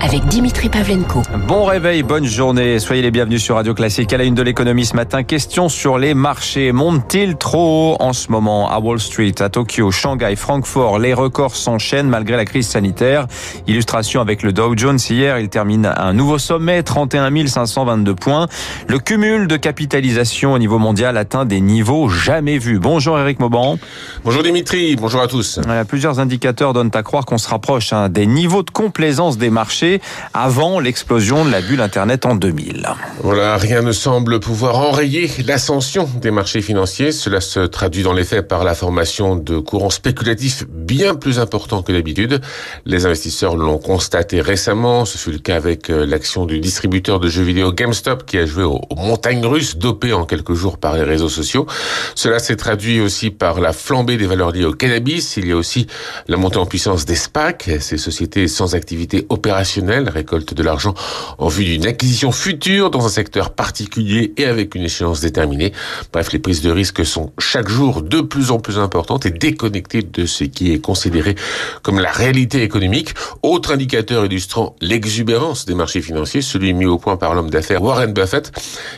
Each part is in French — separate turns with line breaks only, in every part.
avec Dimitri Pavlenko.
Bon réveil, bonne journée. Soyez les bienvenus sur Radio Classique. À la une de l'économie ce matin, question sur les marchés. Montent-ils trop haut en ce moment à Wall Street, à Tokyo, Shanghai, Francfort? Les records s'enchaînent malgré la crise sanitaire. Illustration avec le Dow Jones hier. Il termine un nouveau sommet, 31 522 points. Le cumul de capitalisation au niveau mondial atteint des niveaux jamais vus. Bonjour Eric Mauban.
Bonjour Dimitri, bonjour à tous.
Plusieurs indicateurs donnent à croire qu'on se rapproche hein, des niveaux de complaisance des marchés avant l'explosion de la bulle Internet en 2000.
Voilà, rien ne semble pouvoir enrayer l'ascension des marchés financiers. Cela se traduit dans les faits par la formation de courants spéculatifs bien plus importants que d'habitude. Les investisseurs l'ont constaté récemment. Ce fut le cas avec euh, l'action du distributeur de jeux vidéo GameStop qui a joué aux montagnes russes dopées en quelques jours par les réseaux sociaux. Cela s'est traduit aussi par la flambée des valeurs liées au cannabis. Il y a aussi la montée en puissance des SPAC, ces sociétés sans activité opérationnelle récolte de l'argent en vue d'une acquisition future dans un secteur particulier et avec une échéance déterminée. Bref, les prises de risque sont chaque jour de plus en plus importantes et déconnectées de ce qui est considéré comme la réalité économique. Autre indicateur illustrant l'exubérance des marchés financiers, celui mis au point par l'homme d'affaires Warren Buffett.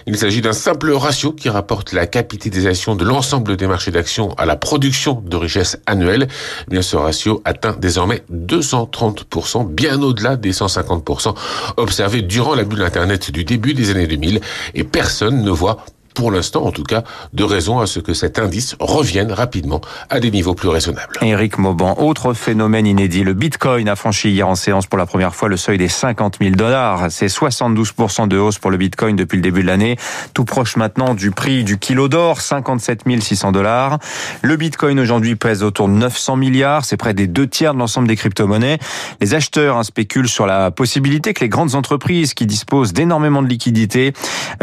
Il s'agit d'un simple ratio qui rapporte la capitalisation de l'ensemble des marchés d'actions à la production de richesses annuelles. Eh bien, ce ratio atteint désormais 230%, bien au-delà des 100 150% observés durant la bulle Internet du début des années 2000 et personne ne voit pour l'instant en tout cas, de raison à ce que cet indice revienne rapidement à des niveaux plus raisonnables.
Éric Mauban, autre phénomène inédit, le Bitcoin a franchi hier en séance pour la première fois le seuil des 50 000 dollars. C'est 72% de hausse pour le Bitcoin depuis le début de l'année, tout proche maintenant du prix du kilo d'or, 57 600 dollars. Le Bitcoin aujourd'hui pèse autour de 900 milliards, c'est près des deux tiers de l'ensemble des crypto-monnaies. Les acheteurs hein, spéculent sur la possibilité que les grandes entreprises qui disposent d'énormément de liquidités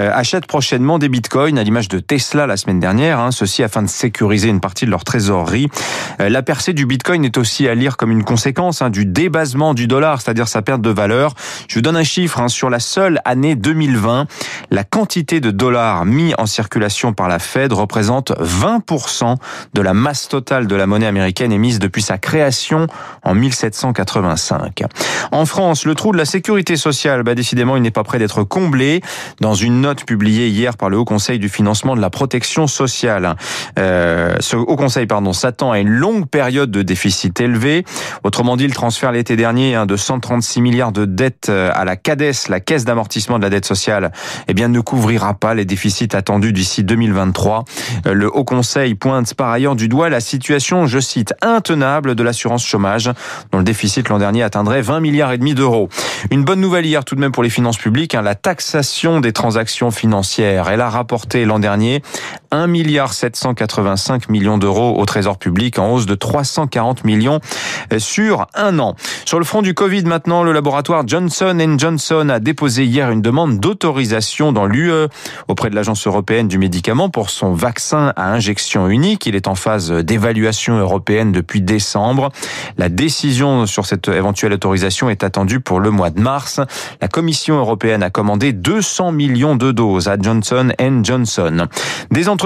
euh, achètent prochainement des Bitcoins à l'image de Tesla la semaine dernière, hein, ceci afin de sécuriser une partie de leur trésorerie. Euh, la percée du Bitcoin est aussi à lire comme une conséquence hein, du débasement du dollar, c'est-à-dire sa perte de valeur. Je vous donne un chiffre, hein, sur la seule année 2020, la quantité de dollars mis en circulation par la Fed représente 20% de la masse totale de la monnaie américaine émise depuis sa création en 1785. En France, le trou de la sécurité sociale, bah, décidément, il n'est pas prêt d'être comblé. Dans une note publiée hier par le Haut Conseil du financement de la protection sociale. Euh, ce Haut Conseil pardon, s'attend à une longue période de déficit élevé. Autrement dit, le transfert l'été dernier hein, de 136 milliards de dettes euh, à la CADES, la Caisse d'amortissement de la dette sociale, eh bien, ne couvrira pas les déficits attendus d'ici 2023. Euh, le Haut Conseil pointe par ailleurs du doigt la situation, je cite, intenable de l'assurance chômage, dont le déficit l'an dernier atteindrait 20 milliards et demi d'euros. Une bonne nouvelle hier tout de même pour les finances publiques, hein, la taxation des transactions financières. Elle a rapporté l'an dernier 1 milliard 785 millions d'euros au Trésor public en hausse de 340 millions euh, sur un an. Sur le front du Covid maintenant, le laboratoire Johnson Johnson a déposé hier une demande d'autorisation dans l'UE auprès de l'Agence européenne du médicament pour son vaccin à injection unique. Il est en phase d'évaluation européenne depuis décembre. La décision sur cette éventuelle autorisation est attendue pour le mois de mars. La Commission européenne a commandé 200 millions de doses à Johnson Johnson. Des entreprises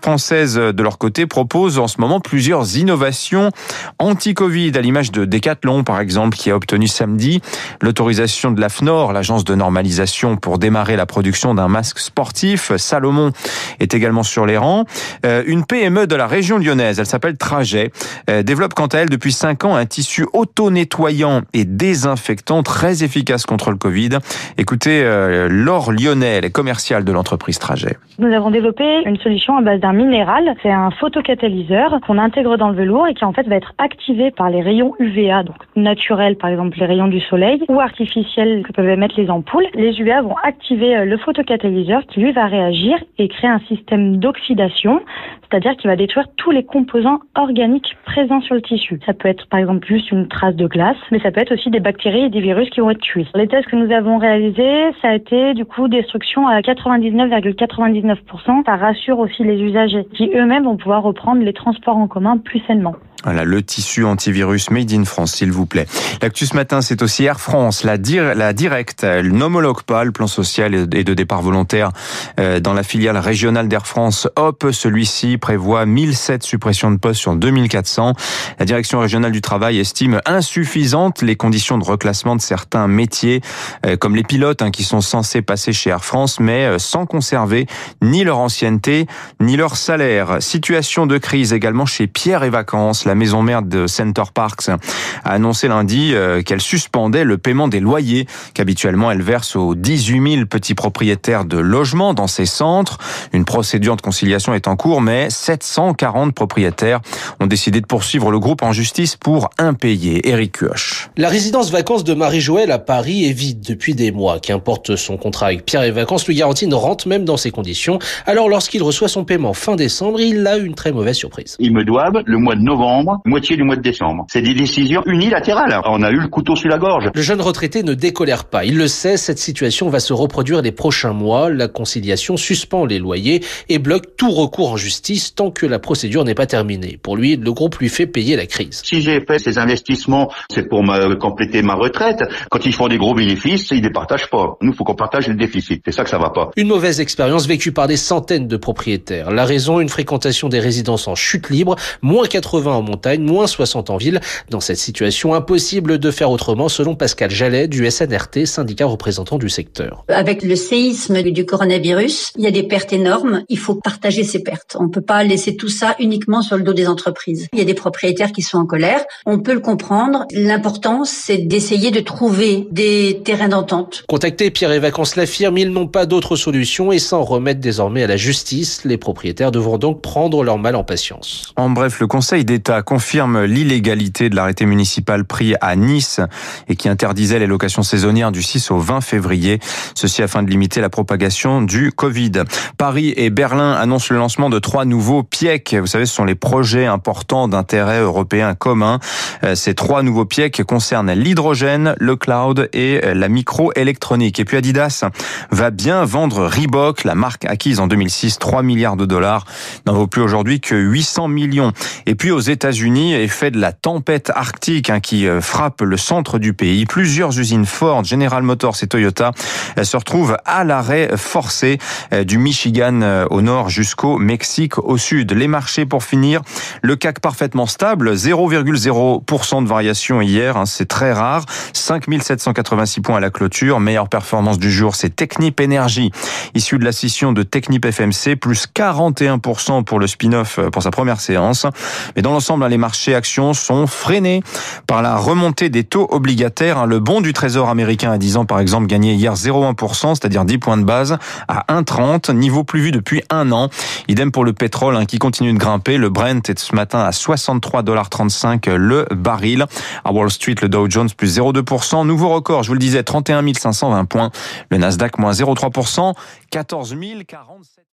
françaises de leur côté proposent en ce moment plusieurs innovations anti-Covid à l'image de Decathlon par exemple qui a obtenu samedi l'autorisation de l'AFNOR, l'agence de normalisation pour démarrer la production d'un masque sportif. Salomon est également sur les rangs. Euh, une PME de la région lyonnaise, elle s'appelle Trajet, euh, développe quant à elle depuis 5 ans un tissu auto-nettoyant et désinfectant très efficace contre le Covid. Écoutez, euh, Laure Lyonnais, elle est commerciale de l'entreprise Trajet.
Nous avons développé une solution à base d'un minéral. C'est un photocatalyseur qu'on intègre dans le velours et qui en fait va être activé par les rayons UVA, donc naturels par exemple les rayons du soleil ou artificiels que peuvent émettre les ampoules. Les UVA vont activer euh, le photocatalyseur qui lui va réagir et créer un système d'oxydation, c'est-à-dire qu'il va détruire tous les composants organiques présents sur le tissu. Ça peut être par exemple juste une trace de glace, mais ça peut être aussi des bactéries et des virus qui vont être tués. Les tests que nous avons réalisés, ça a été du coup destruction à 99,99%. Ça rassure aussi les usagers qui eux-mêmes vont pouvoir reprendre les transports en commun plus sainement.
Voilà, le tissu antivirus made in France, s'il vous plaît. L'actu ce matin, c'est aussi Air France, la, dir la directe, elle n'homologue pas le plan social et de départ volontaire euh, dans la filiale régionale d'Air France. Hop, celui-ci prévoit 1007 suppressions de postes sur 2400. La direction régionale du travail estime insuffisantes les conditions de reclassement de certains métiers, euh, comme les pilotes, hein, qui sont censés passer chez Air France, mais euh, sans conserver ni leur ancienneté, ni leur salaire. Situation de crise également chez Pierre et Vacances. La maison mère de Center Parks a annoncé lundi qu'elle suspendait le paiement des loyers qu'habituellement elle verse aux 18 000 petits propriétaires de logements dans ces centres. Une procédure de conciliation est en cours, mais 740 propriétaires ont décidé de poursuivre le groupe en justice pour impayés. Eric Huoche.
La résidence vacances de Marie-Joëlle à Paris est vide depuis des mois. Qu'importe son contrat avec Pierre et Vacances lui garantit une rente même dans ces conditions. Alors lorsqu'il reçoit son paiement fin décembre, il a une très mauvaise surprise.
Ils me doivent le mois de novembre, moitié du mois de décembre. C'est des décisions unilatérales. On a eu le couteau sur la gorge.
Le jeune retraité ne décolère pas. Il le sait, cette situation va se reproduire les prochains mois. La conciliation suspend les loyers et bloque tout recours en justice tant que la procédure n'est pas terminée. Pour lui, le groupe lui fait payer la crise.
Si j'ai fait ces investissements, c'est pour me compléter ma retraite. Quand ils font des gros bénéfices, ils ne les partagent pas. Nous, faut qu'on partage le déficit. C'est ça que ça va pas.
Une mauvaise expérience vécue par des centaines de propriétaires. La raison, une fréquentation des résidences en chute libre, moins 80 en montagne, moins 60 en ville. Dans cette situation, impossible de faire autrement, selon Pascal Jallet du SNRT, syndicat représentant du secteur.
Avec le séisme du coronavirus, il y a des pertes énormes. Il faut partager ces pertes. On ne peut pas laisser tout ça uniquement sur le dos des entreprises. Il y a des propriétaires qui sont en colère. On peut le comprendre. L'important, c'est d'essayer de trouver des terrains d'entente.
Contacté Pierre et Vacances l'affirme, ils n'ont pas d'autre solution et s'en remettent désormais à la justice. Les propriétaires devront donc prendre leur mal en patience.
En bref, le Conseil d'État confirme l'illégalité de l'arrêté municipal pris à Nice et qui interdisait les locations saisonnières du 6 au 20 février. Ceci afin de limiter la propagation du Covid. Paris et Berlin annoncent le lancement de trois nouveaux PIEC. Vous savez, ce sont les projets importants d'intérêt européen commun. Euh, ces trois nouveaux PIEC concernent l'hydrogène, le cloud et la microélectronique. Et puis Adidas va bien vendre Reebok, la marque acquise en 2006, 3 milliards de dollars, n'en vaut plus aujourd'hui que 800 millions. Et puis aux États-Unis, effet de la tempête arctique hein, qui euh, frappe le centre du pays, plusieurs usines Ford, General Motors et Toyota se retrouvent à l'arrêt forcé euh, du Michigan euh, au nord jusqu'au Mexique au sud. Les marchés pour finir, le CAC parfaitement stable, 0,0% de variation hier, hein, c'est très rare, 5786 points à la clôture. Meilleure performance du jour, c'est Technip Énergie, issu de la scission de Technip FMC, plus 41% pour le spin-off euh, pour sa première séance. Mais dans l'ensemble, hein, les marchés actions sont freinés par la remontée des taux obligataires. Hein. Le bon du Trésor américain à 10 ans, par exemple, gagnait hier 0,1%, c'est-à-dire 10 points de base, à 1,30, niveau plus vu depuis un an. Idem pour le pétrole hein, qui continue de grimper. Le Brent est ce matin à 63,35$ le baril. À Wall Street, le Dow Jones plus 0,2%. Nouveau record, je vous le disais, 31 520 points. Le Nasdaq moins 0,3%, 14 047.